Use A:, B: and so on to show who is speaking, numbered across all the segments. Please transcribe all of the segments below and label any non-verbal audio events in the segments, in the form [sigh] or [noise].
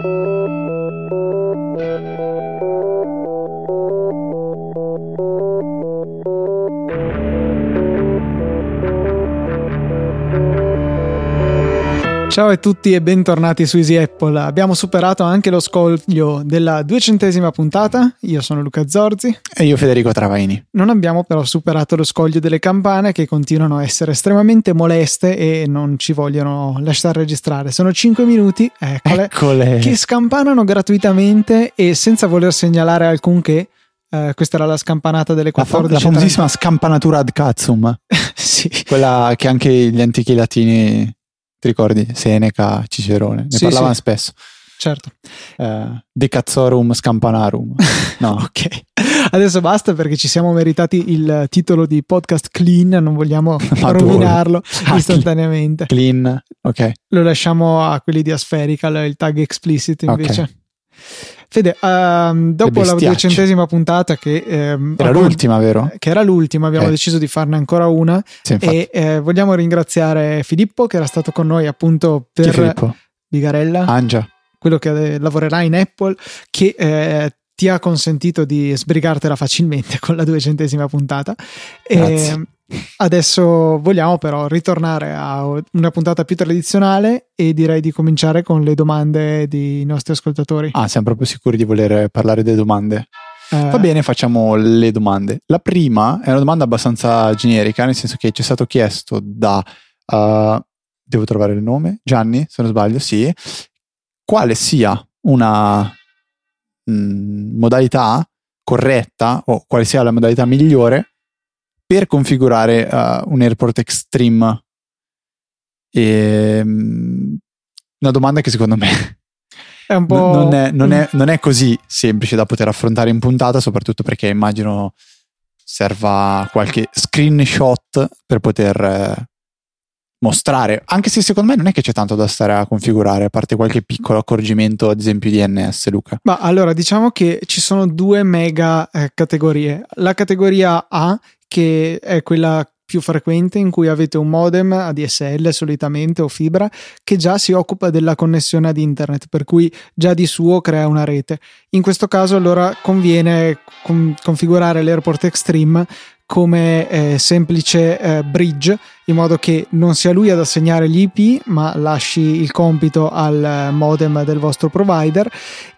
A: Thank you. Ciao a tutti e bentornati su Easy Apple. Abbiamo superato anche lo scoglio della duecentesima puntata. Io sono Luca Zorzi.
B: E io Federico Travaini.
A: Non abbiamo però superato lo scoglio delle campane che continuano a essere estremamente moleste e non ci vogliono lasciare registrare. Sono 5 minuti, eccole,
B: Eccole.
A: che scampanano gratuitamente e senza voler segnalare alcunché. Eh, questa era la scampanata delle
B: La, fa-
A: 14.
B: la famosissima scampanatura ad cazzum, [laughs]
A: sì.
B: quella che anche gli antichi latini, ti ricordi? Seneca, Cicerone, ne
A: Sì,
B: parlavano
A: sì.
B: spesso.
A: Certo.
B: Eh, de cazzorum scampanarum. No, [laughs]
A: Ok, adesso basta perché ci siamo meritati il titolo di podcast clean, non vogliamo [laughs]
B: Ma
A: rovinarlo
B: Ah,
A: istantaneamente.
B: clean, ok.
A: Lo lasciamo a quelli di Aspherical, il tag explicit invece.
B: Ok.
A: Fede, ehm, dopo la duecentesima puntata che, ehm,
B: Era
A: abbiamo-
B: l'ultima, vero?
A: che era l'ultima, abbiamo
B: Eh.
A: deciso di farne ancora una
B: Sì,
A: e eh, vogliamo ringraziare Filippo che era stato con noi appunto per? Bigarella,
B: Angia.
A: quello che eh, lavorerà in Apple, che eh, ti ha consentito di sbrigartela facilmente [laughs] con la duecentesima puntata.
B: Grazie.
A: E adesso vogliamo però ritornare a una puntata più tradizionale e direi di cominciare con le domande dei nostri ascoltatori.
B: Ah, siamo proprio sicuri di voler parlare delle domande.
A: Eh,
B: Va bene, facciamo le domande. La prima è una domanda abbastanza generica, nel senso che ci è stato chiesto da... uh, devo trovare il nome? Gianni, se non sbaglio, sì. Quale sia una mm, modalità corretta o quale sia la modalità migliore per configurare uh, un Airport Extreme? E, mm, una domanda che secondo me
A: è un po'...
B: non, è, non è- non è così semplice da poter affrontare in puntata, soprattutto perché immagino serva qualche screenshot per poter eh, mostrare, anche se secondo me non è che c'è tanto da stare a configurare, a parte qualche piccolo accorgimento, ad esempio di NS, Luca.
A: Ma allora diciamo che ci sono due mega eh, categorie. La categoria A, che è quella più frequente in cui avete un modem ADSL solitamente o fibra che già si occupa della connessione ad internet, per cui già di suo crea una rete. In questo caso allora conviene con- configurare l'Airport Extreme come eh, semplice eh, bridge in modo che non sia lui ad assegnare gli IP ma lasci il compito al eh, modem del vostro provider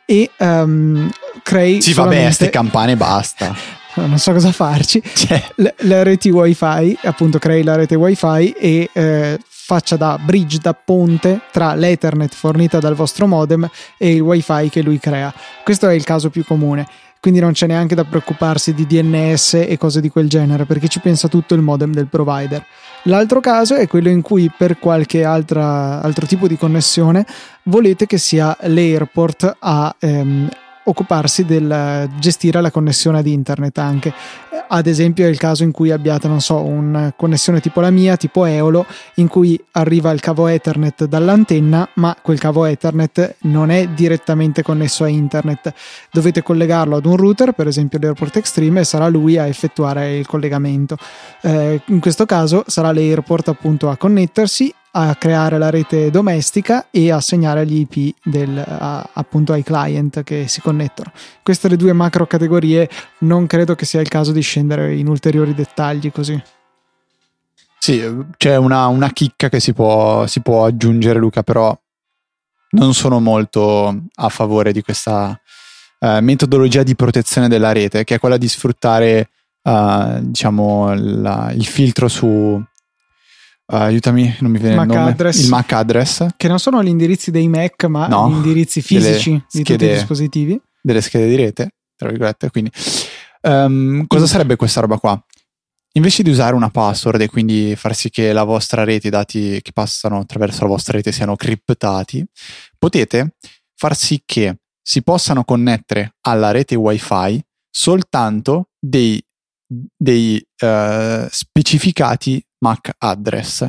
A: e ehm, crei
B: Sì, vabbè,
A: solamente-
B: ste campane basta. [laughs] [laughs]
A: non so cosa farci.
B: Cioè,
A: le, le reti wifi appunto crei la rete wifi e eh, faccia da bridge da ponte tra l'ethernet fornita dal vostro modem e il wifi che lui crea. Questo è il caso più comune. Quindi non c'è neanche da preoccuparsi di DNS e cose di quel genere perché ci pensa tutto il modem del provider. L'altro caso è quello in cui per qualche altra, altro tipo di connessione volete che sia l'airport a ehm, occuparsi del gestire la connessione ad internet anche. Ad esempio è il caso in cui abbiate non so una connessione tipo la mia tipo Eolo in cui arriva il cavo Ethernet dall'antenna ma quel cavo Ethernet non è direttamente connesso a internet. Dovete collegarlo ad un router per esempio l'Airport Extreme e sarà lui a effettuare il collegamento. Eh, in questo caso sarà l'Airport appunto a connettersi a creare la rete domestica e assegnare gli IP del, a- appunto ai client che si connettono. Queste le due macro categorie, non credo che sia il caso di scendere in ulteriori dettagli così.
B: sì, c'è una, una chicca che si può, si può aggiungere, Luca, però non sono molto a favore di questa eh, metodologia di protezione della rete, che è quella di sfruttare, eh, diciamo, la- il filtro su... eh, aiutami, non mi viene
A: MAC
B: il nome.
A: address.
B: Il MAC address
A: Che non sono gli indirizzi dei Mac, ma
B: No,
A: gli indirizzi fisici di tutti i dispositivi.
B: delle schede di rete, tra virgolette. Quindi, ehm, cosa sarebbe questa roba qua? Invece di usare una password e quindi far sì che la vostra rete, i dati che passano attraverso la vostra rete siano criptati, potete far sì che si possano connettere alla rete wifi soltanto dei, dei eh, specificati MAC address.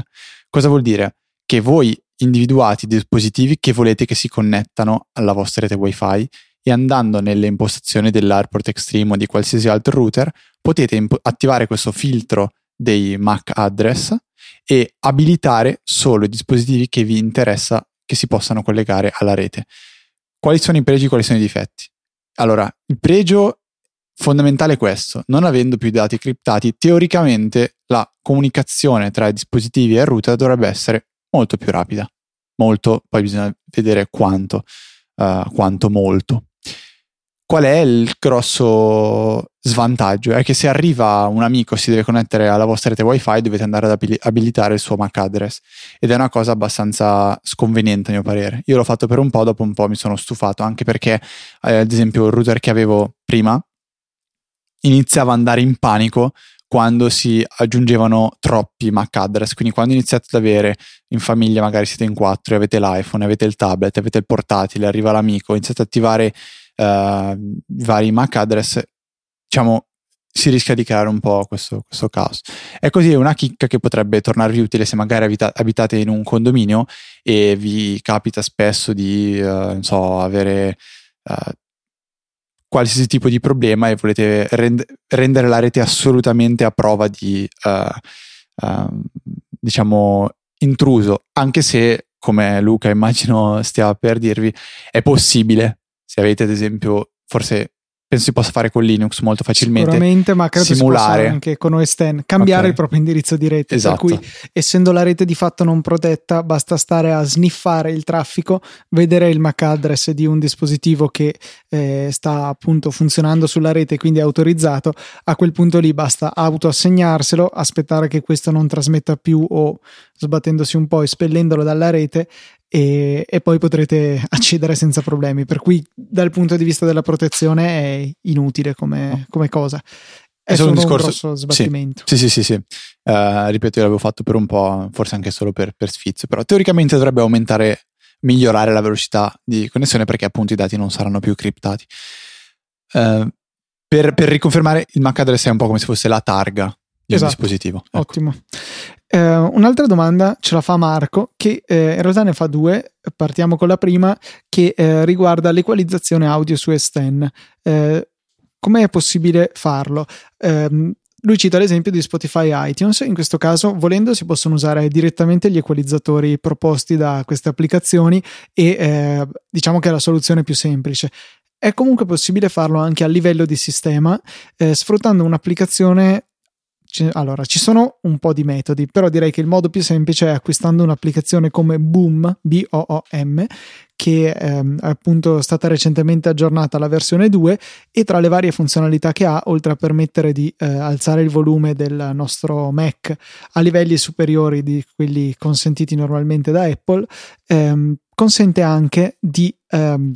B: Cosa vuol dire? Che voi individuate i dispositivi che volete che si connettano alla vostra rete wifi e andando nelle impostazioni dell'Airport Extreme o di qualsiasi altro router potete imp- attivare questo filtro dei MAC address e abilitare solo i dispositivi che vi interessa che si possano collegare alla rete. quali sono i pregi e quali sono i difetti? Allora, il pregio fondamentale questo, non avendo più dati criptati, teoricamente la comunicazione tra i dispositivi e il router dovrebbe essere molto più rapida. Molto, poi bisogna vedere quanto, uh, quanto molto. Qual è il grosso svantaggio? È che se arriva un amico e si deve connettere alla vostra rete wifi dovete andare ad abilitare il suo MAC address ed è una cosa abbastanza sconveniente a mio parere. Io l'ho fatto per un po', dopo un po' mi sono stufato anche perché eh, ad esempio il router che avevo prima iniziava ad andare in panico quando si aggiungevano troppi MAC address. Quindi, quando iniziate ad avere in famiglia, magari siete in quattro, avete l'iPhone, avete il tablet, avete il portatile, arriva l'amico, iniziate ad attivare uh, vari MAC address, diciamo, si rischia di creare un po' questo, questo caos. È così una chicca che potrebbe tornarvi utile se magari abita- abitate in un condominio e vi capita spesso di, uh, non so, avere uh, qualsiasi tipo di problema e volete rend- rendere la rete assolutamente a prova di, uh, uh, diciamo, intruso, anche se, come Luca immagino stia per dirvi, è possibile, se avete ad esempio, forse penso si possa fare con Linux molto facilmente.
A: Sicuramente, ma credo simulare. anche con OS X cambiare okay. il proprio indirizzo di rete.
B: Esatto.
A: Per cui, essendo la rete di fatto non protetta, basta stare a sniffare il traffico, vedere il MAC address di un dispositivo che eh, sta appunto funzionando sulla rete, quindi è autorizzato. A quel punto lì basta autoassegnarselo, aspettare che questo non trasmetta più o sbattendosi un po' e spellendolo dalla rete e, e, poi potrete [laughs] accedere senza problemi. Per cui, dal punto di vista della protezione, è inutile come, come cosa. È, è solo un, discorso, un grosso sbattimento.
B: Sì, sì, sì, sì. Uh, ripeto, io l'avevo fatto per un po', forse anche solo per, per sfizio, però teoricamente dovrebbe aumentare, migliorare la velocità di connessione perché appunto i dati non saranno più criptati. Uh, per, per, riconfermare, il MAC address è un po' come se fosse la targa di esatto. dispositivo.
A: Ecco. Ottimo. Eh, un'altra domanda ce la fa Marco, che eh, in realtà ne fa due. Partiamo con la prima, che eh, riguarda l'equalizzazione audio su S10. Eh, Come è possibile farlo? Ehm, lui cita l'esempio di Spotify e iTunes, in questo caso volendo si possono usare direttamente gli equalizzatori proposti da queste applicazioni e eh, diciamo che è la soluzione più semplice. È comunque possibile farlo anche a livello di sistema, eh, sfruttando un'applicazione allora, ci sono un po' di metodi, però direi che il modo più semplice è acquistando un'applicazione come Boom, B-O-O-M, che ehm, è appunto stata recentemente aggiornata alla versione 2 e tra le varie funzionalità che ha, oltre a permettere di eh, alzare il volume del nostro Mac a livelli superiori di quelli consentiti normalmente da Apple, ehm, consente anche di ehm,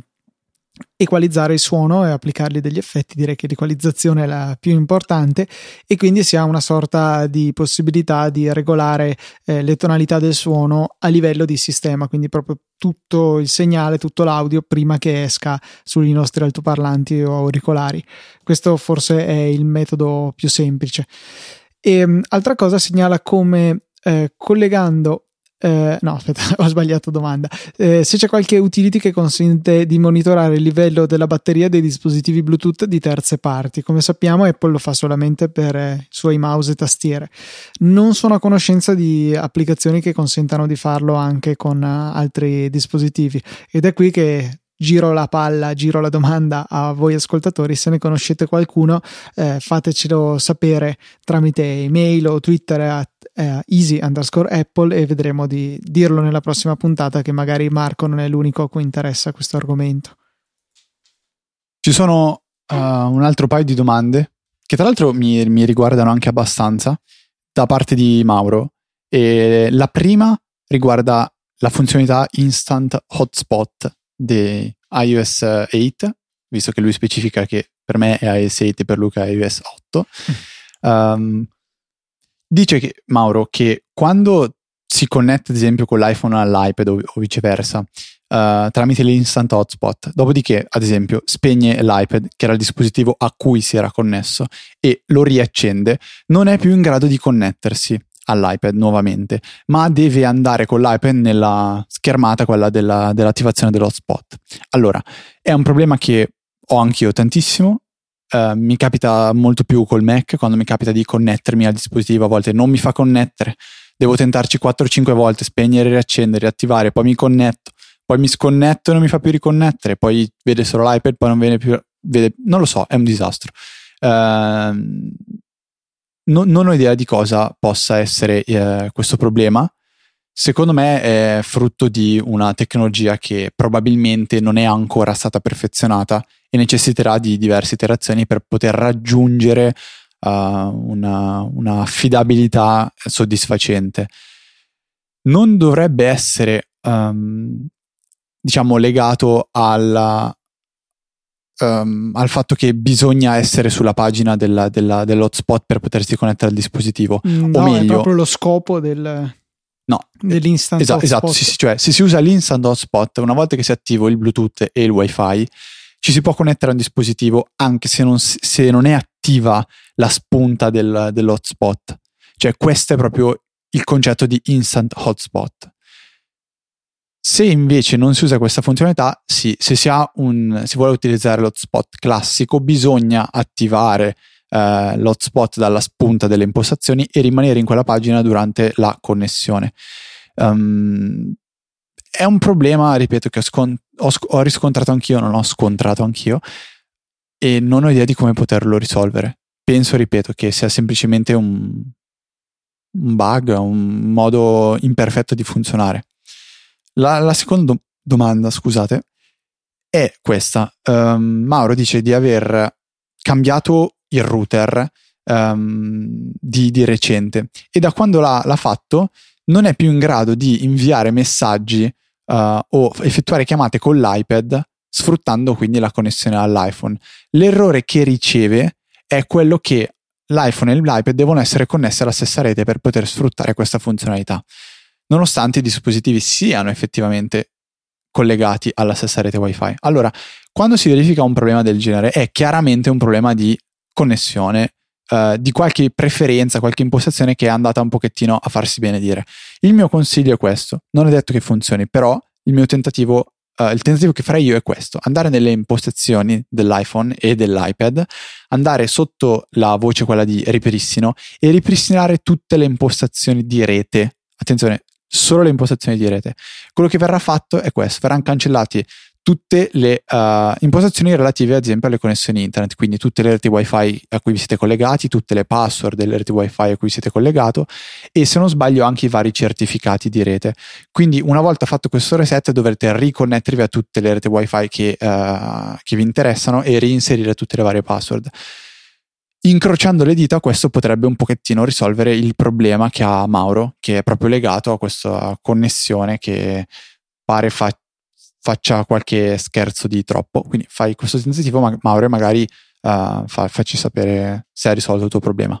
A: equalizzare il suono e applicargli degli effetti. Direi che l'equalizzazione è la più importante e quindi si ha una sorta di possibilità di regolare eh, le tonalità del suono a livello di sistema, quindi proprio tutto il segnale, tutto l'audio prima che esca sui nostri altoparlanti o auricolari. Questo forse è il metodo più semplice. E, um, altra cosa segnala come eh, collegando eh, no, aspetta, [laughs] ho sbagliato domanda. Eh, se c'è qualche utility che consente di monitorare il livello della batteria dei dispositivi Bluetooth di terze parti. Come sappiamo, Apple lo fa solamente per eh, i suoi mouse e tastiere. Non sono a conoscenza di applicazioni che consentano di farlo anche con uh, altri dispositivi. Ed è qui che giro la palla, giro la domanda a voi ascoltatori, se ne conoscete qualcuno eh, fatecelo sapere tramite email o Twitter a eh, easy underscore apple e vedremo di dirlo nella prossima puntata che magari Marco non è l'unico a cui interessa questo argomento.
B: Ci sono uh, un altro paio di domande che tra l'altro mi, mi riguardano anche abbastanza da parte di Mauro. E la prima riguarda la funzionalità instant hotspot di iOS 8, visto che lui specifica che per me è iOS 8 e per Luca è iOS 8. Um, ehm, dice che, Mauro che quando si connette ad esempio con l'iPhone all'iPad o, o viceversa uh, tramite l'instant hotspot, dopodiché ad esempio spegne l'iPad che era il dispositivo a cui si era connesso e lo riaccende, non è più in grado di connettersi all'iPad nuovamente, ma deve andare con l'iPad nella schermata, quella della, dell'attivazione dell'hotspot. Allora, è un problema che ho anch'io tantissimo. Uh, mi capita molto più col Mac quando mi capita di connettermi al dispositivo, a volte non mi fa connettere, devo tentarci 4-5 volte, spegnere, riaccendere, riattivare, poi mi connetto, poi mi sconnetto e non mi fa più riconnettere, poi vede solo l'iPad, poi non viene più, vede, non lo so, è un disastro. Uh, no, non ho idea di cosa possa essere uh, questo problema. Secondo me è frutto di una tecnologia che probabilmente non è ancora stata perfezionata e necessiterà di diverse iterazioni per poter raggiungere uh, una, una affidabilità soddisfacente. Non dovrebbe essere um, diciamo legato alla, um, al fatto che bisogna essere sulla pagina della, della, dell'hotspot per potersi connettere al dispositivo.
A: Mm, no, o meglio, è proprio lo scopo del,
B: no,
A: dell'instant
B: esatto,
A: hotspot.
B: Esatto, sì, sì, cioè se si usa l'instant hotspot, una volta che si attiva il Bluetooth e il WiFi, ci si può connettere a un dispositivo anche se non, se non è attiva la spunta del, dell'hotspot. Cioè questo è proprio il concetto di instant hotspot. Se invece non si usa questa funzionalità, sì, se si, un, si vuole utilizzare l'hotspot classico, bisogna attivare eh, l'hotspot dalla spunta delle impostazioni e rimanere in quella pagina durante la connessione. Um, è un problema, ripeto, che ho, scont- ho, sc- ho riscontrato anch'io, non ho scontrato anch'io, e non ho idea di come poterlo risolvere. Penso, ripeto, che sia semplicemente un, un bug, un modo imperfetto di funzionare. La, la seconda do- domanda, scusate, è questa. Um, Mauro dice di aver cambiato il router um, di, di, recente e da quando l'ha, l'ha, fatto non è più in grado di inviare messaggi uh, o effettuare chiamate con l'iPad sfruttando quindi la connessione all'iPhone. L'errore che riceve è quello che l'iPhone e l'iPad devono essere connessi alla stessa rete per poter sfruttare questa funzionalità nonostante i dispositivi siano effettivamente collegati alla stessa rete wifi. Allora, quando si verifica un problema del genere è chiaramente un problema di connessione, eh, di qualche preferenza, qualche impostazione che è andata un pochettino a farsi benedire. Il mio consiglio è questo, non è detto che funzioni, però il mio tentativo Uh, il tentativo che farei io è questo: andare nelle impostazioni dell'iPhone e dell'iPad, andare sotto la voce quella di ripristino e ripristinare tutte le impostazioni di rete. Attenzione, solo le impostazioni di rete. Quello che verrà fatto è questo, verranno cancellati tutte le uh, impostazioni relative ad esempio alle connessioni internet, quindi tutte le reti wifi a cui vi siete collegati, tutte le password delle reti wifi a cui siete collegato e se non sbaglio anche i vari certificati di rete. Quindi una volta fatto questo reset dovrete riconnettervi a tutte le reti wifi che, uh, che vi interessano e reinserire tutte le varie password incrociando le dita questo potrebbe un pochettino risolvere il problema che ha Mauro, che è proprio legato a questa connessione che pare fa- faccia qualche scherzo di troppo. Quindi fai questo tentativo, ma- Mauro, e magari uh, fa- facci sapere se hai risolto il tuo problema.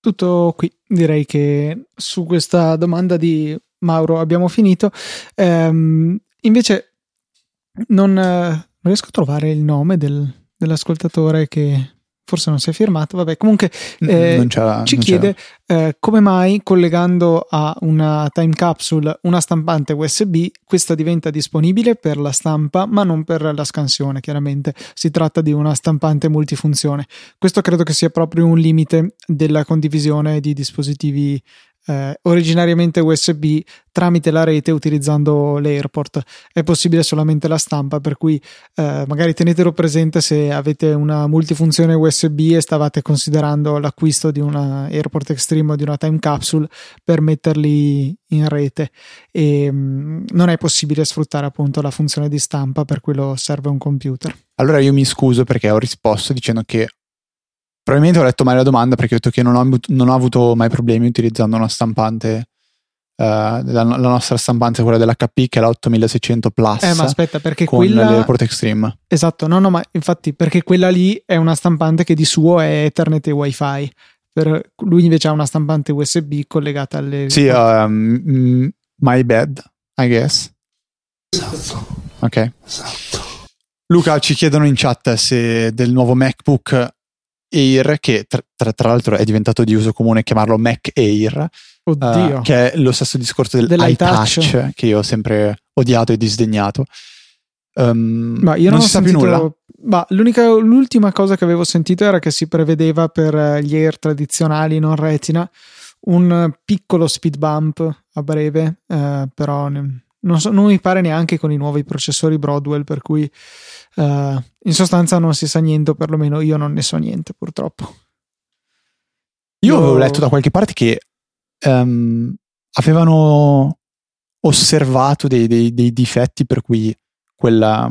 A: Tutto qui, direi che su questa domanda di Mauro abbiamo finito. Ehm, invece non, non riesco a trovare il nome del, dell'ascoltatore che forse non si è firmato, vabbè, comunque eh, ci chiede eh, come mai collegando a una time capsule una stampante USB, questa diventa disponibile per la stampa, ma non per la scansione, chiaramente si tratta di una stampante multifunzione. Questo credo che sia proprio un limite della condivisione di dispositivi eh, originariamente USB tramite la rete utilizzando l'AirPort. È possibile solamente la stampa, per cui eh, magari tenetelo presente se avete una multifunzione USB e stavate considerando l'acquisto di una AirPort Extreme o di una Time Capsule per metterli in rete. E, mh, mm, non è possibile sfruttare appunto la funzione di stampa, per quello serve un computer.
B: Allora io mi scuso perché ho risposto dicendo che Probabilmente ho letto male la domanda perché ho detto che non ho, non ho avuto mai problemi utilizzando una stampante. Uh, la, la, nostra stampante, quella dell'HP, che è la 8600 Plus.
A: Eh, ma aspetta, perché
B: con
A: quella.
B: l'Airport Extreme.
A: Esatto, no, no, ma infatti, perché quella lì è una stampante che di suo è Ethernet e WiFi. Per lui invece ha una stampante USB collegata alle.
B: Sì, um, my bad, I guess.
C: Esatto.
B: Ok.
C: Esatto.
B: Luca, ci chiedono in chat se del nuovo MacBook Air, che tra, tra, tra, l'altro è diventato di uso comune chiamarlo Mac Air, uh, che è lo stesso discorso del dell'iTouch che io ho sempre odiato e disdegnato. Um,
A: ma io non, non si sa più nulla. Ma l'ultima cosa che avevo sentito era che si prevedeva per gli Air tradizionali non retina un piccolo speed bump a breve, eh, però ne, non, so, non, mi pare neanche con i nuovi processori Broadwell, per cui eh, in sostanza non si sa niente, o perlomeno io non ne so niente purtroppo.
B: Io, io... avevo letto da qualche parte che um, avevano osservato dei, dei, dei, difetti per cui quella,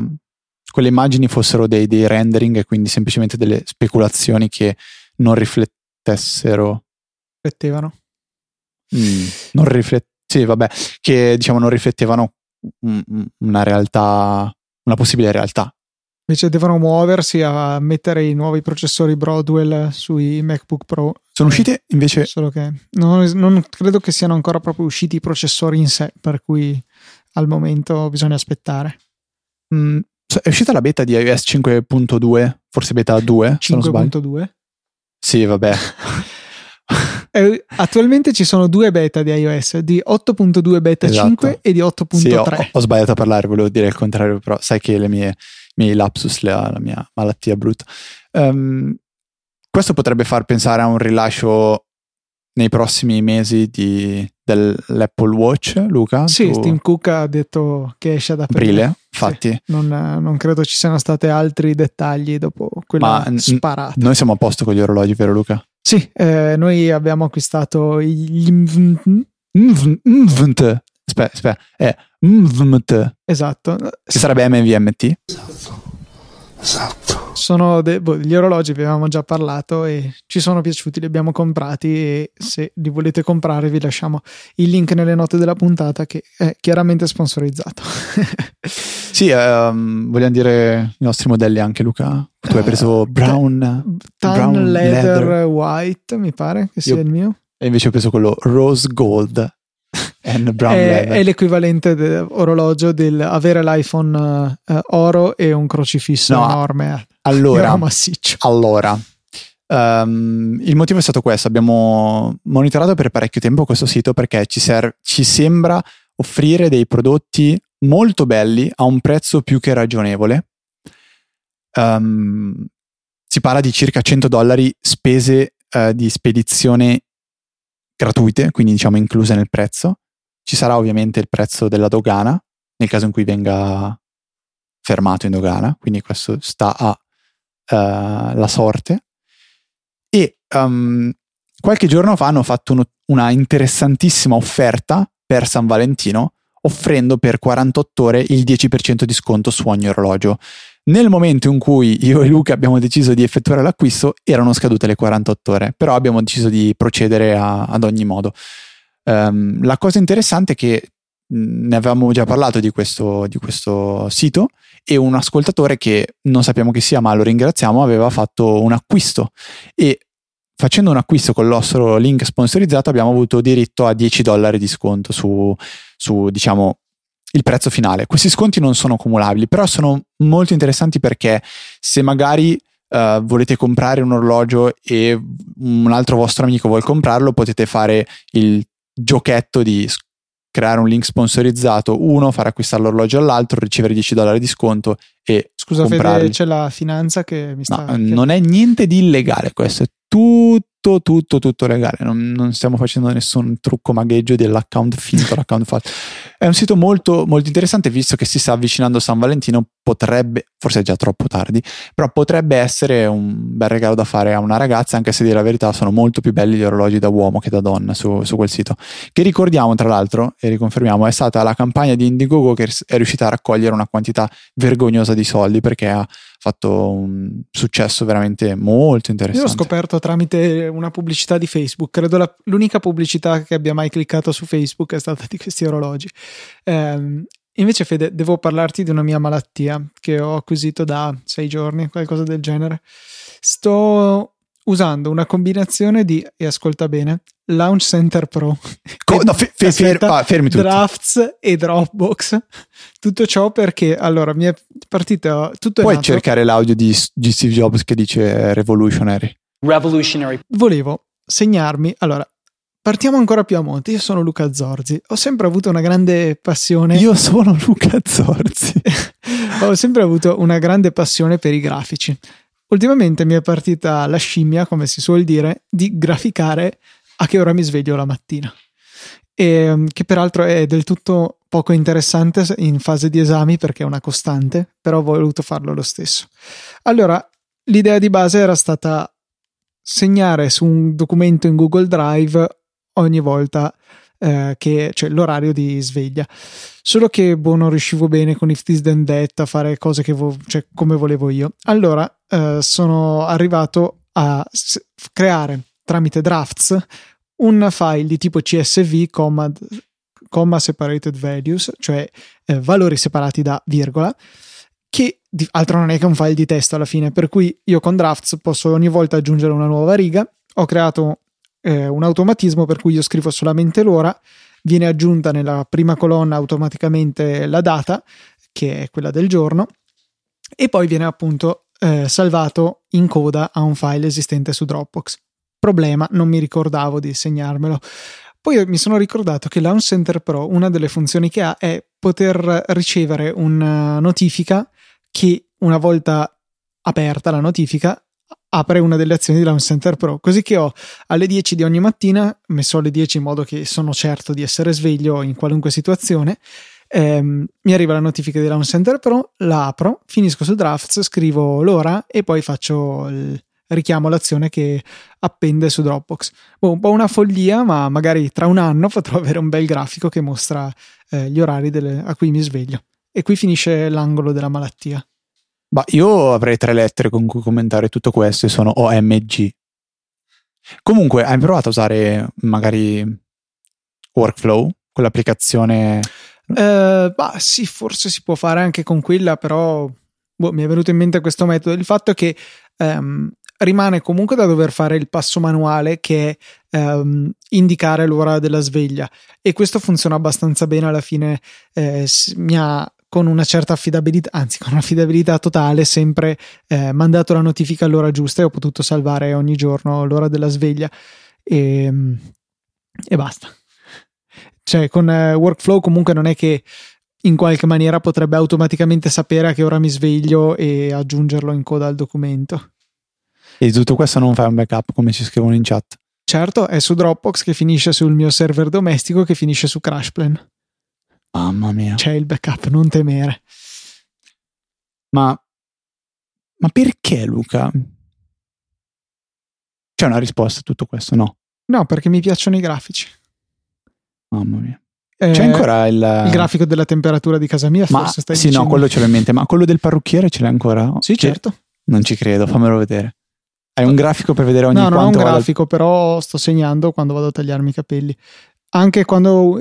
B: quelle immagini fossero dei, dei rendering e quindi semplicemente delle speculazioni che non riflettessero.
A: Riflettevano?
B: Mm, non riflet- sì, vabbè, che diciamo non riflettevano una realtà, una possibile realtà.
A: Invece devono muoversi a mettere i nuovi processori Broadwell sui MacBook Pro.
B: Sono eh, usciti invece.
A: Solo che non, non, credo che siano ancora proprio usciti i processori in sé, per cui al momento bisogna aspettare.
B: Mm, è uscita la beta di iOS 5.2, forse beta 2. 5.2? Sì, vabbè. [laughs]
A: Eh, attualmente ci sono due beta di iOS, di 8.2 beta esatto. 5 e di 8.3. Sì,
B: ho, ho, sbagliato a parlare, volevo dire il contrario, però sai che le mie, i miei lapsus, la, la, mia malattia brutta. Um, questo potrebbe far pensare a un rilascio nei prossimi mesi di, dell'Apple Watch, Luca?
A: Sì, tu... Tim Cook ha detto che esce ad
B: aprile. aprile infatti. Sì,
A: non, non, credo ci siano stati altri dettagli dopo quella Ma sparata.
B: N- noi siamo a posto con gli orologi, vero Luca?
A: Sì, eh, noi abbiamo acquistato gli
B: Invent. Aspetta, aspetta, è Invent.
A: Esatto.
B: Che sarebbe MVMT?
A: Esatto. Esatto. Sono de- boh, gli orologi, vi avevamo già parlato e ci sono piaciuti, li abbiamo comprati e se li volete comprare vi lasciamo il link nelle note della puntata che è chiaramente sponsorizzato. [laughs]
B: sì, um, vogliamo dire i nostri modelli anche Luca. Tu hai preso brown,
A: tan brown leather, leather, white, mi pare che sia
B: Io,
A: il mio.
B: E invece ho preso quello rose gold
A: è, è, l'equivalente dell'orologio del avere l'iPhone uh, oro e un crocifisso no, enorme.
B: Allora, massiccio. allora um, il motivo è stato questo: abbiamo monitorato per parecchio tempo questo sito perché ci, serve, ci sembra offrire dei prodotti molto belli a un prezzo più che ragionevole. Um, si parla di circa 100 dollari spese uh, di spedizione gratuite, quindi diciamo incluse nel prezzo. Ci sarà ovviamente il prezzo della dogana nel caso in cui venga fermato in dogana, quindi questo sta a uh, sorte. E um, qualche giorno fa hanno fatto uno, una interessantissima offerta per San Valentino, offrendo per 48 ore il 10% di sconto su ogni orologio. Nel momento in cui io e Luca abbiamo deciso di effettuare l'acquisto, erano scadute le 48 ore, però abbiamo deciso di procedere a, ad ogni modo. Um, la cosa interessante è che ne avevamo già parlato di questo, di questo, sito e un ascoltatore che non sappiamo chi sia ma lo ringraziamo aveva fatto un acquisto e facendo un acquisto con il nostro link sponsorizzato abbiamo avuto diritto a 10 dollari di sconto su, su diciamo il prezzo finale. Questi sconti non sono cumulabili però sono molto interessanti perché se magari Uh, volete comprare un orologio e un altro vostro amico vuole comprarlo, potete fare il giochetto di creare un link sponsorizzato, uno far acquistare l'orologio all'altro, ricevere 10 dollari di sconto e
A: Scusa
B: comprarli.
A: Fede, c'è la finanza che mi sta...
B: No, non è niente di illegale questo, è tutto tutto, tutto, tutto legale. Non, non, stiamo facendo nessun trucco magheggio dell'account finto, l'account fatto. È un sito molto, molto interessante, visto che si sta avvicinando San Valentino. Potrebbe, forse è già troppo tardi, però potrebbe essere un bel regalo da fare a una ragazza, anche se dire la verità sono molto più belli gli orologi da uomo che da donna su, su quel sito. Che ricordiamo, tra l'altro, e riconfermiamo, è stata la campagna di Indiegogo che è riuscita a raccogliere una quantità vergognosa di soldi perché ha fatto un successo veramente molto interessante.
A: Io l'ho scoperto tramite una pubblicità di Facebook, credo la, l'unica pubblicità che abbia mai cliccato su Facebook è stata di questi orologi. Eh, invece Fede, devo parlarti di una mia malattia che ho acquisito da sei giorni, qualcosa del genere. Sto usando una combinazione di, e ascolta bene, Launch Center Pro,
B: Co- no, fe- fe- fer- ah, fermi tutti.
A: Drafts e Dropbox. Tutto ciò perché allora mi è partito tutto
B: Puoi cercare l'audio di, di Steve Jobs che dice revolutionary.
A: Revolutionary. Volevo segnarmi, allora Partiamo ancora più a monte. Io sono Luca Zorzi. Ho sempre avuto una grande passione.
B: Io sono Luca Zorzi. [laughs]
A: Ho sempre avuto una grande passione per i grafici. Ultimamente mi è partita la scimmia, come si suol dire, di graficare a che ora mi sveglio la mattina. E, mm, che peraltro è del tutto poco interessante in fase di esami perché è una costante, però ho voluto farlo lo stesso. Allora, l'idea di base era stata segnare su un documento in Google Drive ogni volta eh, che cioè l'orario di sveglia. Solo che boh, non riuscivo bene con If This Then That a fare cose vo- cioè, come volevo io. Allora eh, sono arrivato a s- creare tramite drafts un file di tipo CSV, comma, comma separated values, cioè eh, valori separati da virgola, che di, altro non è che un file di testo alla fine, per cui io con drafts posso ogni volta aggiungere una nuova riga. Ho creato eh, un automatismo per cui io scrivo solamente l'ora, viene aggiunta nella prima colonna automaticamente la data, che è quella del giorno, e poi viene appunto eh, salvato in coda a un file esistente su Dropbox. Problema, non mi ricordavo di segnarmelo. Poi mi sono ricordato che Launch Center Pro, una delle funzioni che ha è poter ricevere una notifica che una volta aperta la notifica apre una delle azioni di Launch Center Pro. Così che ho alle 10 di ogni mattina, messo alle 10 in modo che sono certo di essere sveglio in qualunque situazione, ehm, mi arriva la notifica di Launch Center Pro, la apro, finisco su Drafts, scrivo l'ora e poi faccio il richiamo l'azione che appende su Dropbox. Boh, un po' una follia, ma magari tra un anno [laughs] potrò avere un bel grafico che mostra eh, gli orari delle, a cui mi sveglio. E qui finisce l'angolo della malattia.
B: Ma io avrei tre lettere con cui commentare tutto questo e sono OMG. Comunque, hai provato a usare magari Workflow, quell'applicazione?
A: Eh, bah, sì, forse si può fare anche con quella, però boh, mi è venuto in mente questo metodo. Il fatto è che ehm, rimane comunque da dover fare il passo manuale che è ehm, indicare l'ora della sveglia e questo funziona abbastanza bene alla fine eh, mi ha con una certa affidabilità, anzi con un'affidabilità totale, sempre eh, mandato la notifica all'ora giusta e ho potuto salvare ogni giorno l'ora della sveglia e, e basta. Cioè con eh, workflow comunque non è che in qualche maniera potrebbe automaticamente sapere a che ora mi sveglio e aggiungerlo in coda al documento.
B: E tutto questo non fai un backup come ci scrivono in chat?
A: Certo, è su Dropbox che finisce sul mio server domestico che finisce su CrashPlan.
B: Mamma mia.
A: C'è il backup, non temere.
B: Ma, ma perché Luca? C'è una risposta a tutto questo? No.
A: No, perché mi piacciono i grafici.
B: Mamma mia. Eh, C'è ancora il...
A: il... grafico della temperatura di casa mia?
B: Ma,
A: forse stai
B: sì,
A: dicendo.
B: no, quello ce l'ho in mente, ma quello del parrucchiere ce l'hai ancora?
A: Sì, certo.
B: Non ci credo, fammelo vedere. Hai un grafico per vedere ogni
A: no,
B: quanto?
A: No, non ho un grafico, però sto segnando quando vado a tagliarmi i capelli. Anche quando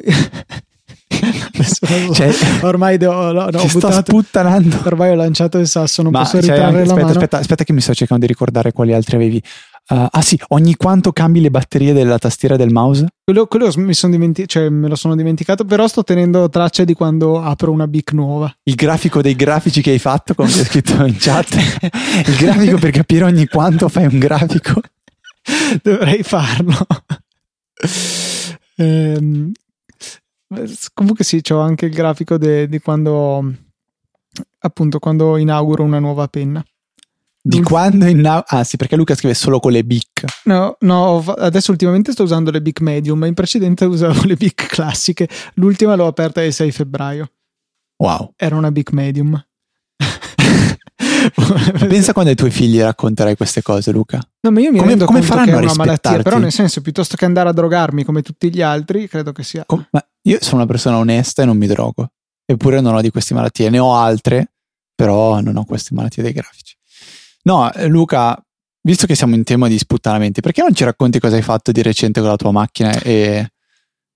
A: cioè, ormai do, no, no, ho buttato,
B: sputtanando.
A: Ormai ho lanciato il sasso, non
B: Ma
A: posso
B: cioè,
A: ritrarre
B: aspetta,
A: la mano.
B: Aspetta, aspetta, che mi sto cercando di ricordare quali altri avevi. Uh, ah sì, ogni quanto cambi le batterie della tastiera del mouse?
A: Quello, quello mi sono dimenticato, cioè me lo sono dimenticato, però sto tenendo traccia di quando apro una BIC nuova.
B: Il grafico dei grafici che hai fatto, come hai scritto in chat. Il grafico per capire ogni quanto fai un grafico. [laughs]
A: Dovrei farlo. [laughs] ehm, comunque sì, ho anche il grafico di quando appunto quando inauguro una nuova penna.
B: Di quando inauguro? Ah sì, perché Luca scrive solo con le BIC.
A: No, no, adesso ultimamente sto usando le BIC medium, ma in precedenza [laughs] usavo le BIC classiche. L'ultima l'ho aperta il 6 febbraio.
B: Wow.
A: Era una BIC medium. [laughs]
B: Pensa [laughs] quando ai tuoi figli racconterai queste cose, Luca.
A: No, ma io mi
B: come,
A: rendo
B: come faranno
A: che
B: a
A: è una malattia, però nel senso, piuttosto che andare a drogarmi come tutti gli altri, credo che sia...
B: Com- ma io sono una persona onesta e non mi drogo. Eppure non ho di queste malattie. Ne ho altre, però non ho queste malattie dei grafici. No, eh, Luca, visto che siamo in tema di sputtanamenti, perché non ci racconti cosa hai fatto di recente con la tua macchina e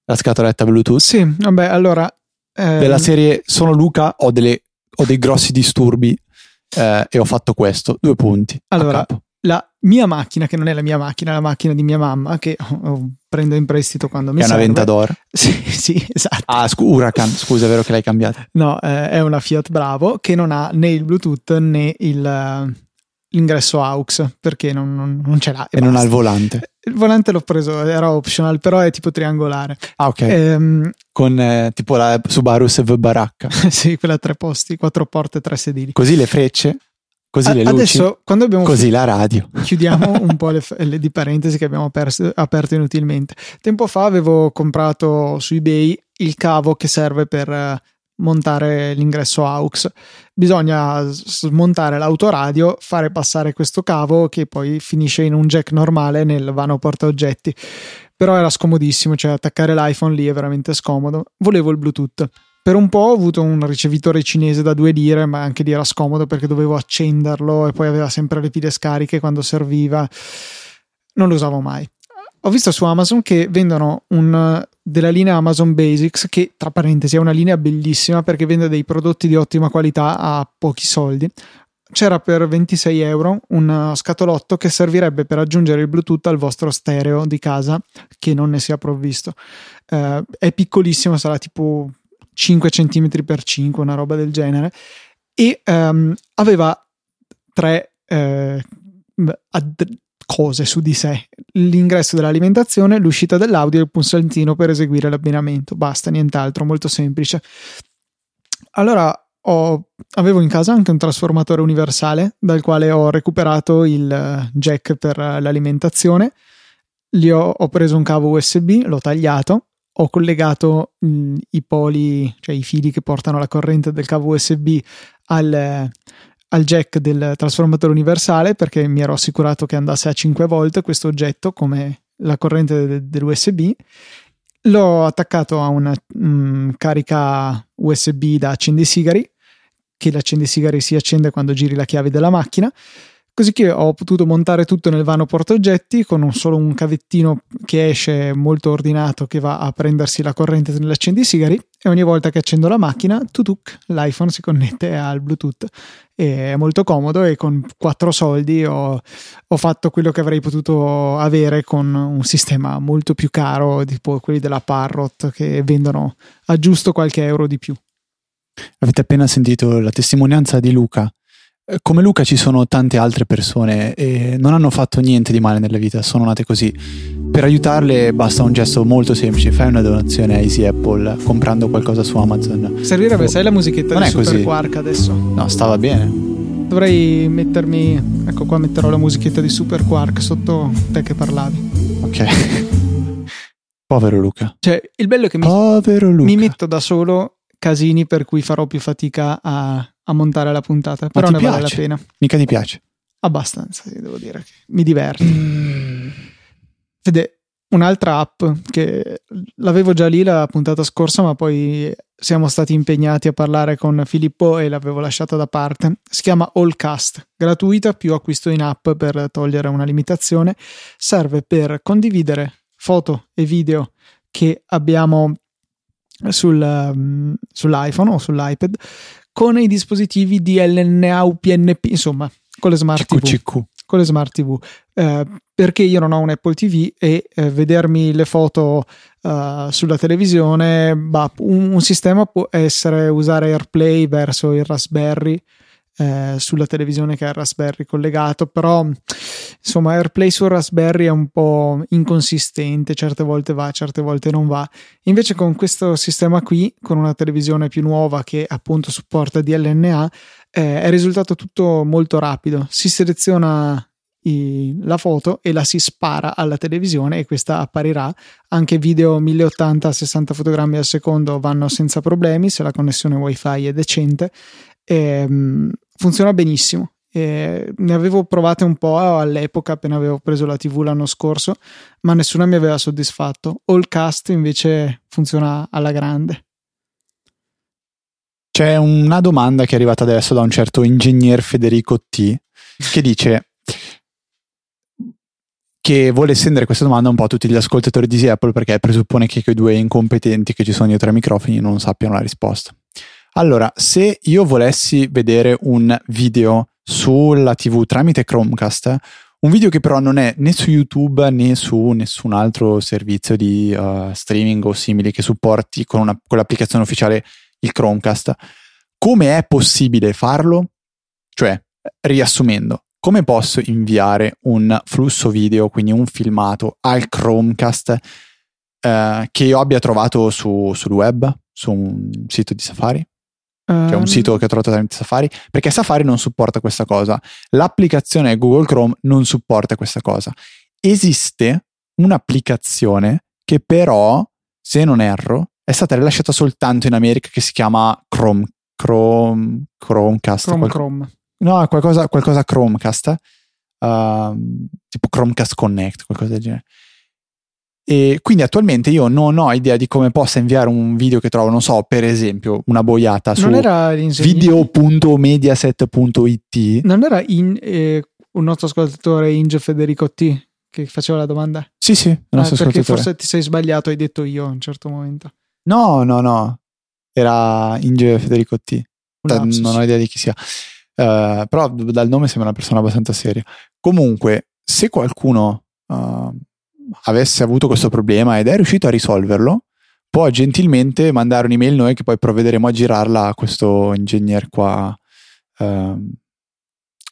B: la scatoletta Bluetooth?
A: Sì, vabbè, allora... ehm,
B: Della serie sono Luca, ho, delle, ho dei grossi disturbi eh, e ho fatto questo. Due punti.
A: Allora, la mia macchina, che non è la mia macchina, è la macchina di mia mamma, che [laughs] prendo in prestito quando mi
B: è una
A: serve.
B: Ventador. [laughs]
A: Sì, sì, esatto.
B: Ah, scu- Huracan, scusa, è vero che l'hai cambiata.
A: No, eh, è una Fiat Bravo che non ha né il Bluetooth né il, l'ingresso AUX, perché non, non- non ce l'ha.
B: E non ha il volante.
A: Il volante l'ho preso, era optional, però è tipo triangolare.
B: Ah, ok.
A: Ehm,
B: Con eh, tipo la Subaru SV Baracca. [laughs]
A: sì, quella a tre posti, quattro porte, tre sedili.
B: Così le frecce così le luci,
A: Adesso, quando abbiamo
B: così la radio.
A: chiudiamo [laughs] un po' le, le di parentesi che abbiamo aperto, aperto inutilmente. Tempo fa avevo comprato su eBay il cavo che serve per eh, montare l'ingresso AUX. Bisogna smontare l'autoradio, fare passare questo cavo che poi finisce in un jack normale nel vano porta oggetti. Però era scomodissimo, cioè attaccare l'iPhone lì è veramente scomodo. Volevo il Bluetooth. Per un po' ho avuto un ricevitore cinese da due lire, ma anche lì era scomodo perché dovevo accenderlo e poi aveva sempre le pile scariche quando serviva. Non lo usavo mai. Ho visto su Amazon che vendono un, della linea Amazon Basics, che tra parentesi è una linea bellissima perché vende dei prodotti di ottima qualità a pochi soldi. C'era per 26 euro un scatolotto che servirebbe per aggiungere il Bluetooth al vostro stereo di casa che non ne sia provvisto. Uh, è piccolissimo, sarà tipo 5 cm per 5, una roba del genere, e um, aveva tre eh, ad- cose su di sé: l'ingresso dell'alimentazione, l'uscita dell'audio e il pulsantino per eseguire l'abbinamento. Basta, nient'altro, molto semplice. Allora ho, avevo in casa anche un trasformatore universale dal quale ho recuperato il jack per l'alimentazione. Lì ho, ho preso un cavo USB, l'ho tagliato, ho collegato mh, i poli, cioè i fili che portano la corrente del cavo USB al, al, jack del trasformatore universale perché mi ero assicurato che andasse a 5 volt questo oggetto come la corrente de, dell'USB. L'ho attaccato a una mh, carica USB da accendesigari che l'accendesigari si accende quando giri la chiave della macchina Così che ho potuto montare tutto nel vano portaoggetti con un solo un cavettino che esce molto ordinato che va a prendersi la corrente nell'accendisigari e ogni volta che accendo la macchina, tutuc, l'iPhone si connette al Bluetooth. E è molto comodo e con quattro soldi ho, ho fatto quello che avrei potuto avere con un sistema molto più caro, tipo quelli della Parrot che vendono a giusto qualche euro di più.
B: Avete appena sentito la testimonianza di Luca come Luca ci sono tante altre persone e non hanno fatto niente di male nella vita, sono nate così. Per aiutarle basta un gesto molto semplice, fai una donazione a Easy Apple comprando qualcosa su Amazon.
A: Servirebbe, oh. sai la musichetta non di Super così. Quark adesso?
B: No, stava bene.
A: Dovrei mettermi, ecco qua metterò la musichetta di Super Quark sotto te che parlavi.
B: Ok. [laughs] Povero Luca.
A: Cioè, il bello è che mi, mi metto da solo casini per cui farò più fatica a a montare la puntata, però ne piace? vale la pena.
B: Mica ti piace?
A: Abbastanza, sì, devo dire. Mi diverte. Mm. Vede, un'altra app che l'avevo già lì la puntata scorsa, ma poi siamo stati impegnati a parlare con Filippo e l'avevo lasciata da parte. Si chiama Allcast, gratuita più acquisto in app per togliere una limitazione. Serve per condividere foto e video che abbiamo sul, um, sull'iPhone o sull'iPad con i dispositivi DLNA UPnP, insomma, con le smart
B: CQ,
A: TV.
B: CQ.
A: Con le smart TV. Eh, perché io non ho un Apple TV e eh, vedermi le foto uh, sulla televisione, bah, un, un, sistema può essere usare AirPlay verso il Raspberry eh, sulla televisione che ha il Raspberry collegato, però insomma AirPlay su Raspberry è un po' inconsistente, certe volte va, certe volte non va. Invece con questo sistema qui, con una televisione più nuova che appunto supporta DLNA, eh, è risultato tutto molto rapido. Si seleziona i, la foto e la si spara alla televisione e questa apparirà. Anche video 1080 60 fotogrammi al secondo vanno senza problemi se la connessione wifi è decente. Ehm, funziona benissimo. E ne avevo provate un po' all'epoca appena avevo preso la TV l'anno scorso, ma nessuna mi aveva soddisfatto. Allcast invece funziona alla grande.
B: C'è una domanda che è arrivata adesso da un certo ingegner Federico T che dice che vuole estendere questa domanda un po' a tutti gli ascoltatori di Apple perché presuppone che quei due incompetenti che ci sono dietro ai microfoni non sappiano la risposta. Allora, se io volessi vedere un video sulla TV tramite Chromecast, un video che però non è né su YouTube né su nessun altro servizio di uh, streaming o simili che supporti con, una, con l'applicazione ufficiale il Chromecast, come è possibile farlo? Cioè, riassumendo, come posso inviare un flusso video, quindi un filmato, al Chromecast uh, che io abbia trovato su, sul web, su un sito di Safari? Cioè un sito che ho trovato tramite Safari, perché Safari non supporta questa cosa. L'applicazione Google Chrome non supporta questa cosa. Esiste un'applicazione che però, se non erro, è stata rilasciata soltanto in America che si chiama Chrome, Chrome Chromecast.
A: Chrome,
B: qual-
A: Chrome.
B: No, qualcosa, qualcosa Chromecast, uh, tipo Chromecast Connect, qualcosa del genere. E quindi attualmente io non ho idea di come possa inviare un video che trovo, non so, per esempio, una boiata su video.mediaset.it.
A: Non era in, eh, un nostro ascoltatore Inge Federico T che faceva la domanda?
B: Sì, sì, il
A: Ah,
B: nostro
A: perché
B: ascoltatore.
A: forse ti sei sbagliato, hai detto io a un certo momento.
B: No, no, no. Era Inge Federico T.
A: Lapsus.
B: non ho idea di chi sia. Eh, però dal nome sembra una persona abbastanza seria. Comunque, se qualcuno eh, avesse avuto questo problema ed è riuscito a risolverlo, può gentilmente mandare un'email noi che poi provvederemo a girarla a questo ingegner qua. ehm,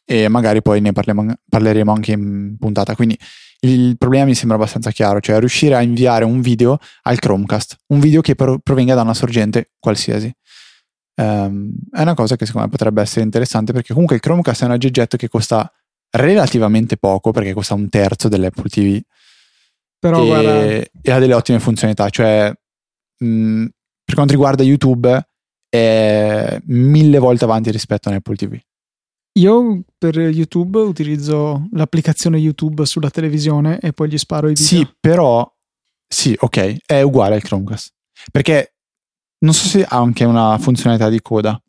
B: e magari poi ne parliamo- parleremo anche in puntata. Quindi il problema mi sembra abbastanza chiaro, cioè riuscire a inviare un video al Chromecast, un video che pro- provenga da una sorgente qualsiasi. Ehm, è una cosa che secondo me potrebbe essere interessante perché comunque il Chromecast è un oggetto che costa relativamente poco perché costa un terzo dell'Apple TV
A: Però
B: e,
A: guarda,
B: e ha delle ottime funzionalità, cioè mh, per quanto riguarda YouTube è mille volte avanti rispetto a Apple TV.
A: io per YouTube utilizzo l'applicazione YouTube sulla televisione e poi gli sparo i video.
B: Sì, però sì, ok, è uguale al Chromecast. Perché non so se ha anche una funzionalità di coda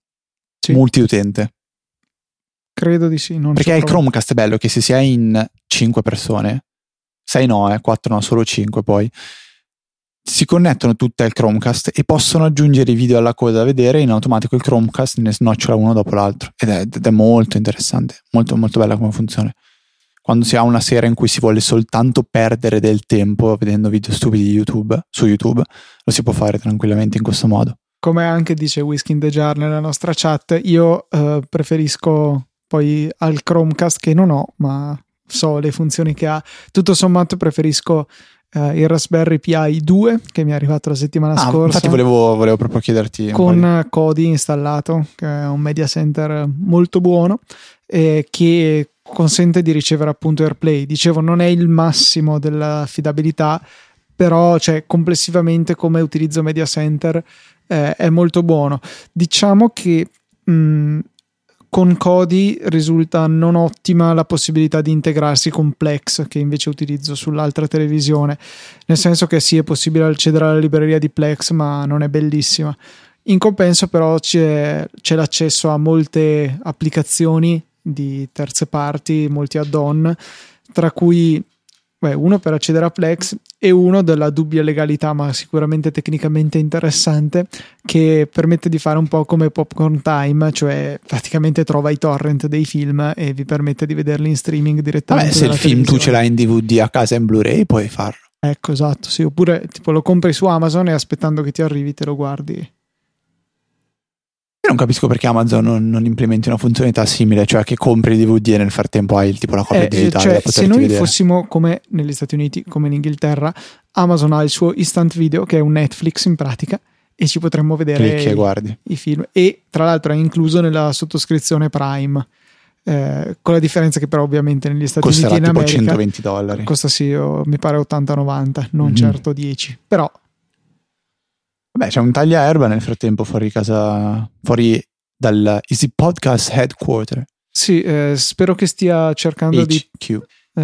A: Sì.
B: multiutente.
A: Credo di sì. Non
B: Perché il. Chromecast è bello che se si è in 5 persone, 6 no, eh, 4 no, solo 5 poi, si connettono tutte al Chromecast e possono aggiungere i video alla coda da vedere e in automatico il Chromecast ne snocciola uno dopo l'altro. Ed è, ed è molto interessante, molto molto bella come funzione. Quando si ha una sera in cui si vuole soltanto perdere del tempo vedendo video stupidi di YouTube, su YouTube, lo si può fare tranquillamente in questo modo.
A: Come anche dice Whisky in the Jar nella nostra chat, io eh, preferisco poi al Chromecast che non ho, ma so le funzioni che ha. Tutto sommato preferisco eh, il Raspberry Pi 2 che mi è arrivato la settimana
B: Ah,
A: scorsa.
B: infatti volevo, volevo proprio chiederti
A: con
B: di-
A: Kodi installato, che è un media center molto buono, eh, che consente di ricevere appunto AirPlay. Dicevo, non è il massimo dell'affidabilità, però cioè, complessivamente come utilizzo media center eh, è molto buono. Diciamo che mh, con Kodi risulta non ottima la possibilità di integrarsi con Plex, che invece utilizzo sull'altra televisione, nel senso che sì, è possibile accedere alla libreria di Plex, ma non è bellissima. In compenso, però, c'è, c'è l'accesso a molte applicazioni di terze parti, molti add-on, tra cui beh, uno per accedere a Plex e uno della dubbia legalità, ma sicuramente tecnicamente interessante, che permette di fare un po' come Popcorn Time, cioè praticamente trova i torrent dei film e vi permette di vederli in streaming direttamente.
B: Vabbè, se il film tu ce l'hai in DVD a casa in Blu-ray, puoi farlo.
A: Ecco, esatto, sì, oppure tipo lo compri su Amazon e aspettando che ti arrivi te lo guardi.
B: Io non capisco perché Amazon non, non implementi una funzionalità simile, cioè che compri il DVD e nel frattempo hai il tipo la copia
A: Eh,
B: digitale
A: cioè, se noi
B: vedere.
A: fossimo come negli Stati Uniti, come in Inghilterra, Amazon ha il suo instant video che è un Netflix in pratica e ci potremmo vedere i, i film e tra l'altro è incluso nella sottoscrizione Prime. Eh, con la differenza che però ovviamente negli Stati
B: Costerà
A: Uniti e in America
B: 120 dollari.
A: costa sì, oh, mi pare 80-90 non
B: Mhm.
A: certo 10 però
B: Vabbè, c'è un taglia erba nel frattempo fuori casa, fuori dal Easy Podcast Headquarter.
A: sì, eh, spero che stia cercando di
B: HQ.
A: eh,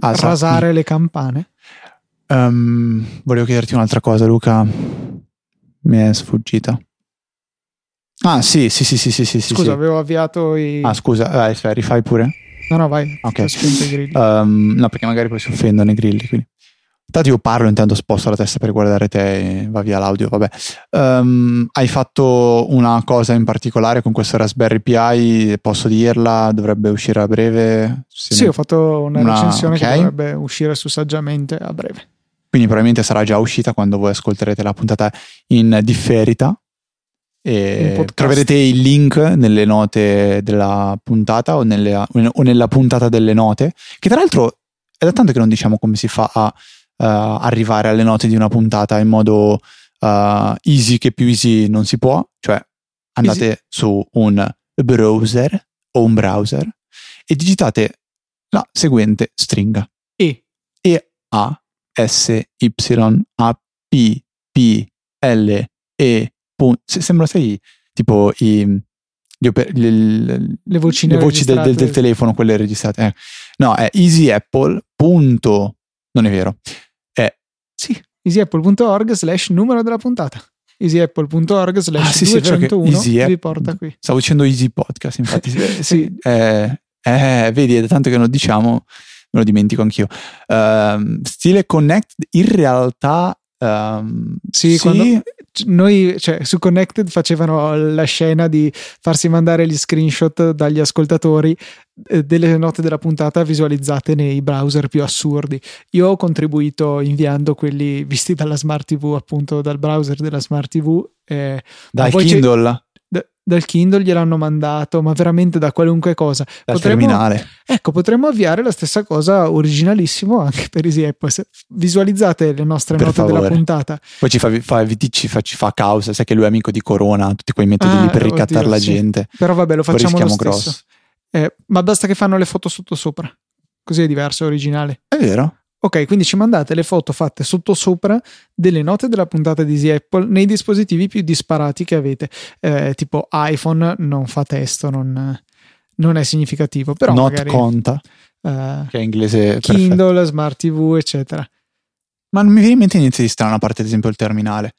B: Ah, sa-
A: rasare le campane
B: Ehm, volevo chiederti un'altra cosa, Luca. Mi è sfuggita. Ah, sì, sì, sì, sì, sì, sì.
A: scusa
B: sì.
A: avevo avviato i
B: Ah, scusa, vai, aspetta, rifai pure.
A: no no vai
B: Ok. Ehm, no, perché magari poi si offendono i grilli. Quindi. Intanto io parlo, intanto sposto la testa per guardare te e va via l'audio. Vabbè. Ehm, hai fatto una cosa in particolare con questo Raspberry Pi? Posso dirla? Dovrebbe uscire a breve? Se
A: Sì,
B: ne-
A: ho fatto una,
B: Una-
A: recensione
B: ok.
A: che dovrebbe uscire su Saggiamente a breve.
B: Quindi probabilmente sarà già uscita quando voi ascolterete la puntata in differita. E troverete il link nelle note della puntata o, nelle- o nella puntata delle note. Che tra l'altro è da tanto che non diciamo come si fa a arrivare alle note di una puntata in modo eh, easy, che più easy non si può. Cioè andate su un browser o un browser e digitate la seguente stringa.
A: E.
B: E A S Y A P P L E. Pun- se- sembra sei tipo i oper- gli- le,
A: Le vocine
B: le voci del, del- del telefono, quelle registrate. eh. No, è easyapple. punto- Non è vero.
A: Sì, easyapple.org slash numero della puntata. easyapple.org slash
B: Ah, sì, sì, è vero che
A: 201
B: Easy App-
A: vi porta qui.
B: Stavo dicendo easy podcast, infatti. sì.
A: Sì.
B: Eh, eh, vedi, è da tanto che non lo diciamo, me lo dimentico anch'io. Ehm, stile Connect, in realtà... ehm,
A: Sì, quando- Noi, cioè, su Connected facevano la scena di farsi mandare gli screenshot dagli ascoltatori eh, delle note della puntata visualizzate nei browser più assurdi. Io ho contribuito inviando quelli visti dalla Smart TV, appunto dal browser della Smart TV. eh,
B: dal Kindle,
A: dal Kindle gliel'hanno mandato, ma veramente da qualunque cosa.
B: dal
A: Potremmo-
B: terminale.
A: Ecco, potremmo avviare la stessa cosa originalissimo anche per Easy Apple. Visualizzate le nostre
B: Per
A: note della
B: favore.
A: puntata.
B: Poi ci fa, fa, ci fa, ci fa causa, sai che lui è amico di Corona, tutti quei metodi
A: Ah,
B: lì per ricattare
A: oddio,
B: la
A: sì.
B: gente.
A: Però vabbè, lo facciamo lo stesso.
B: grosso.
A: Eh, ma basta che fanno le foto sotto sopra. Così è diverso, è originale.
B: È vero?
A: Ok, quindi ci mandate le foto fatte sotto sopra delle note della puntata di Easy Apple nei dispositivi più disparati che avete. Eh, tipo iPhone non fa testo, non, non è significativo. Però
B: Not
A: magari
B: conta,
A: eh,
B: che è inglese perfetto.
A: Kindle, Smart TV, eccetera.
B: Ma non mi viene in mente niente di strano, a parte ad esempio il terminale.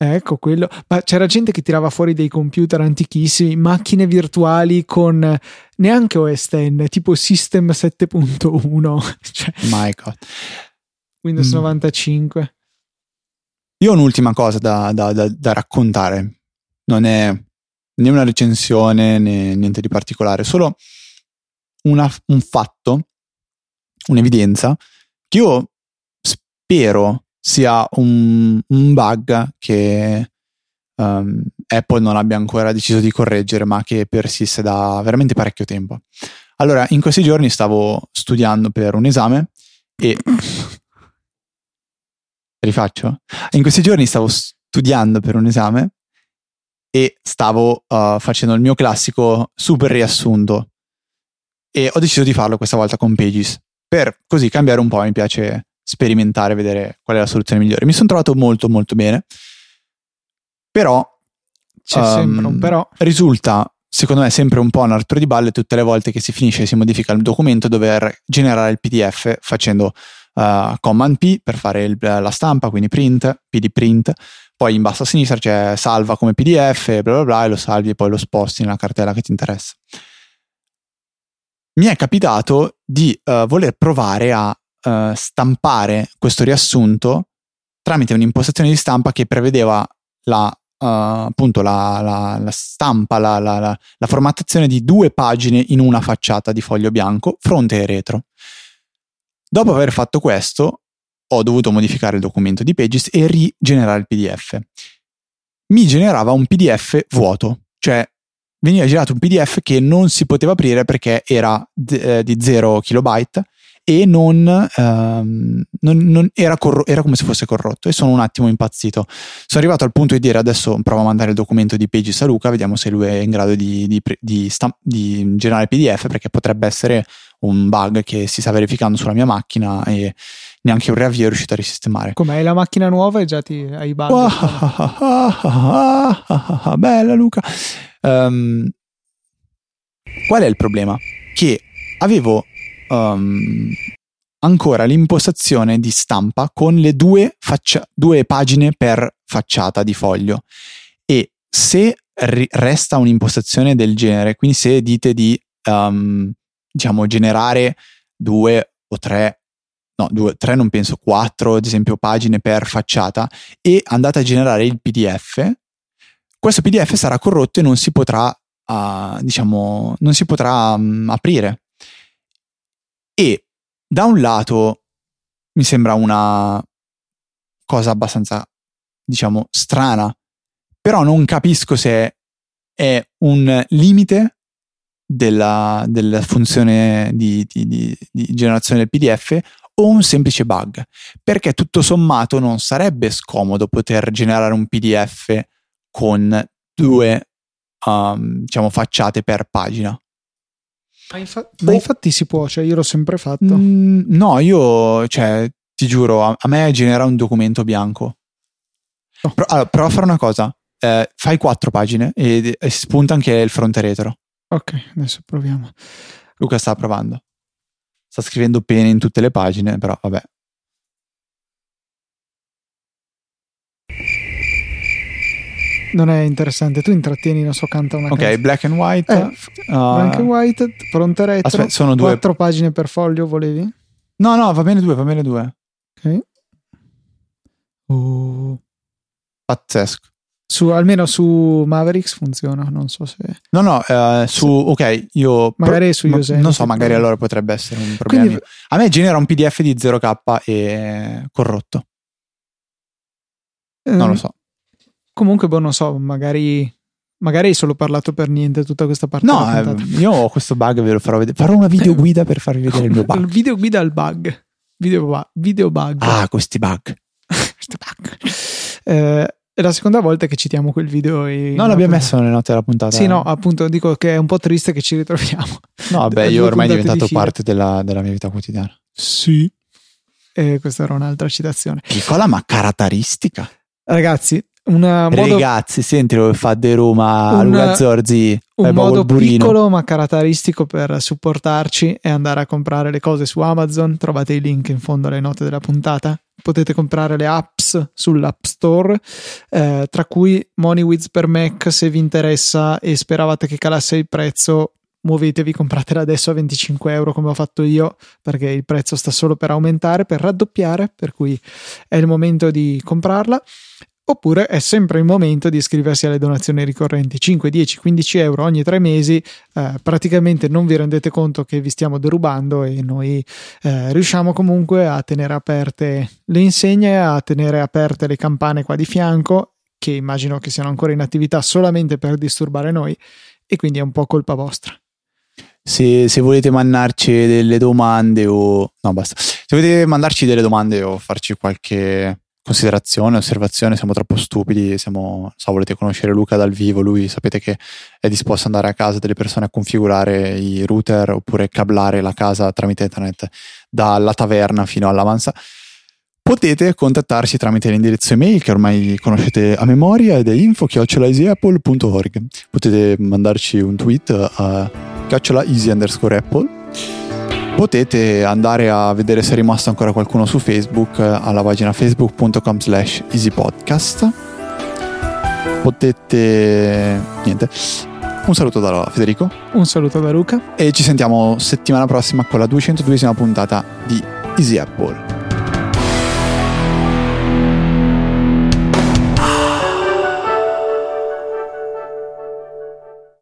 A: Ecco quello. Ma c'era gente che tirava fuori dei computer antichissimi, macchine virtuali con neanche OS X, tipo System 7.1, [laughs] cioè
B: My God.
A: Windows
B: Mm.
A: 95.
B: Io ho un'ultima cosa da, da- da- da raccontare. Non è né una recensione né niente di particolare, solo una- un fatto, un'evidenza che io spero sia un, un bug che ehm, Apple non abbia ancora deciso di correggere, ma che persiste da veramente parecchio tempo. Allora, in questi giorni stavo studiando per un esame e [coughs] rifaccio. In questi giorni stavo studiando per un esame e stavo uh, facendo il mio classico super riassunto e ho deciso di farlo questa volta con Pages per così cambiare un po', mi piace sperimentare, vedere qual è la soluzione migliore. Mi sono trovato molto molto bene, però
A: C'è
B: Um,
A: sempre un però.
B: risulta secondo me sempre un po' un artro di balle tutte le volte che si finisce e si modifica il documento dover generare il PDF facendo uh, command P per fare il- la stampa quindi print pd print poi in basso a sinistra c'è salva come pdf bla bla bla e lo salvi e poi lo sposti nella cartella che ti interessa mi è capitato di uh, voler provare a uh, stampare questo riassunto tramite un'impostazione di stampa che prevedeva la uh, appunto la, la- la stampa, la, formattazione di due pagine in una facciata di foglio bianco, fronte e retro. Dopo aver fatto questo, ho dovuto modificare il documento di Pages e rigenerare il PDF. Mi generava un PDF vuoto, cioè veniva generato un PDF che non si poteva aprire perché era d- eh, di 0 kilobyte e non, ehm, non- non- era, corro- era come se fosse corrotto e sono un attimo impazzito. Sono arrivato al punto di dire adesso provo a mandare il documento di Pages a Luca, vediamo se lui è in grado di, di di stam- di generare PDF perché potrebbe essere un bug che si sta verificando sulla mia macchina e neanche un riavvio è riuscito a risistemare.
A: Com'è la macchina nuova e già ti hai bug.
B: Wow, bella Luca. Ehm, qual è il problema? Che avevo ehm, ancora l'impostazione di stampa con le due, faccia- due pagine per facciata di foglio e se ri- resta un'impostazione del genere, quindi se dite di ehm, diciamo generare due o tre no, due, tre non penso, quattro ad esempio pagine per facciata e andate a generare il PDF, questo PDF sarà corrotto e non si potrà, ah, diciamo, non si potrà mm, aprire. E da un lato mi sembra una cosa abbastanza, diciamo, strana, però non capisco se è un limite della, della funzione di, di- di- di generazione del PDF o un semplice bug, perché tutto sommato non sarebbe scomodo poter generare un PDF con due um, diciamo, facciate per pagina.
A: Ma, infa- ma infatti si può, cioè io l'ho sempre fatto.
B: Mm, no, io, cioè, ti giuro, a, a me genera un documento bianco.
A: Oh.
B: Pro- allora, prova a fare una cosa. Eh, fai quattro pagine e, e spunta anche il fronte retro.
A: Ok, adesso proviamo.
B: Luca sta provando. Sta scrivendo pene in tutte le pagine, però vabbè.
A: Non è interessante, tu intrattieni, non so, canta una
B: Ok,
A: canzone.
B: black and white.
A: Eh,
B: uh,
A: Black and white, fronte retro.
B: Aspetta, sono due.
A: Quattro pagine per foglio, volevi?
B: No, no, va bene due, va bene due.
A: Ok. Oh.
B: Pazzesco.
A: Su, almeno su Mavericks funziona, non so se...
B: No, no, eh, su, ok, io...
A: Magari su
B: ma-
A: Yosemite,
B: Non so, magari allora potrebbe essere un problema.
A: Quindi.
B: A me genera un PDF di 0K e corrotto. Non lo
A: ehm,
B: so.
A: Comunque, boh, non so, magari... Magari hai solo parlato per niente tutta questa parte.
B: No,
A: della puntata.
B: eh, io ho questo bug, ve lo farò vedere. Farò una video guida per farvi vedere il mio bug. [laughs]
A: video guida al bug. Video, video bug.
B: Ah, questi bug.
A: Questo bug. Eh, è la seconda volta che citiamo quel video. E
B: No, l'abbiamo messo nelle note della puntata.
A: Sì, no, appunto dico che è un po' triste che ci ritroviamo.
B: No, vabbè, [laughs]
A: due
B: io ormai è diventato
A: di
B: parte della, della mia vita quotidiana.
A: Sì. E questa era un'altra citazione.
B: Piccola ma caratteristica.
A: Ragazzi, una modo,
B: Ragazzi, senti dove fa De Roma
A: Un-
B: Luca Zorzi.
A: un modo piccolo ma caratteristico per supportarci è andare a comprare le cose su Amazon. Trovate i link in fondo alle note della puntata. Potete comprare le apps sull'App Store, eh, tra cui MoneyWiz per Mac se vi interessa e speravate che calasse il prezzo. Muovetevi, compratela adesso a 25 euro come ho fatto io perché il prezzo sta solo per aumentare, per raddoppiare, per cui è il momento di comprarla. Oppure è sempre il momento di iscriversi alle donazioni ricorrenti 5, 10, 15 euro ogni tre mesi. eh, praticamente non vi rendete conto che vi stiamo derubando e noi eh, riusciamo comunque a tenere aperte le insegne, a tenere aperte le campane qua di fianco, che immagino che siano ancora in attività solamente per disturbare noi, e quindi è un po' colpa vostra.
B: Se, se volete mandarci delle domande o... No, basta. Se volete mandarci delle domande o farci qualche considerazione, osservazione, siamo troppo stupidi, siamo, so, volete conoscere Luca dal vivo, lui sapete che è disposto ad andare a casa delle persone a configurare i router oppure cablare la casa tramite internet dalla taverna fino all'avanza. Potete contattarci tramite l'indirizzo email che ormai conoscete a memoria ed è info-easyapple.org. Potete mandarci un tweet a chiocciola easy underscore apple. Potete andare a vedere se è rimasto ancora qualcuno su Facebook eh, alla pagina facebook.com slash easypodcast. Potete... niente. Un saluto da Federico
A: Un saluto da Luca.
B: e ci sentiamo settimana prossima con la 202esima puntata di Easy Apple.